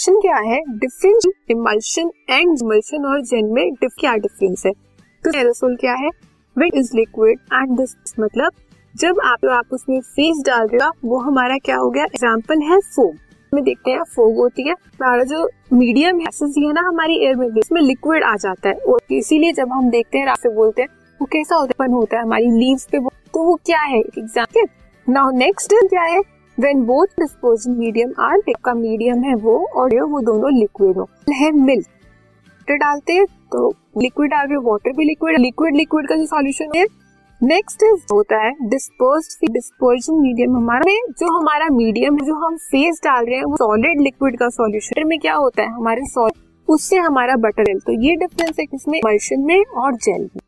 Question क्या है? Difference emulsion and emulsion और जेल में क्या डिफरेंस है? तो एरोसोल क्या है? It is liquid and this मतलब जब आप तो आप उसमें फेस डाल रहे हो वो हमारा क्या हो गया? एग्ज़ाम्पल है फोम में देखते हैं फोग होती है। हमारा जो मीडियम है ना हमारी एयर में इसमें लिक्विड आ जाता है। और इसीलिए जब हम देखते हैं रास्ते बोलते हैं, वो कैसा होता होता है? हमारी लीव्स पे तो वो क्या है? एग्ज़ाम्पल नाउ नेक्स्ट क्या है? When both disposal medium are का मीडियम है वो, और ये वो दोनों लिक्विड हो। है मिल्क डालते हैं तो लिक्विड डाल रहे वाटर भी लिक्विड लिक्विड लिक्विड का जो सॉल्यूशन है नेक्स्ट इज़ होता है डिस्पोज डिस्पर्जन मीडियम हमारा में जो हमारा मीडियम जो हम फेस डाल रहे हैं, वो सॉलिड लिक्विड का सॉल्यूशन में क्या होता है? हमारे सॉलिड उससे हमारा बटर तो ये डिफरेंस है किसमें? मल्शन में और जेल में।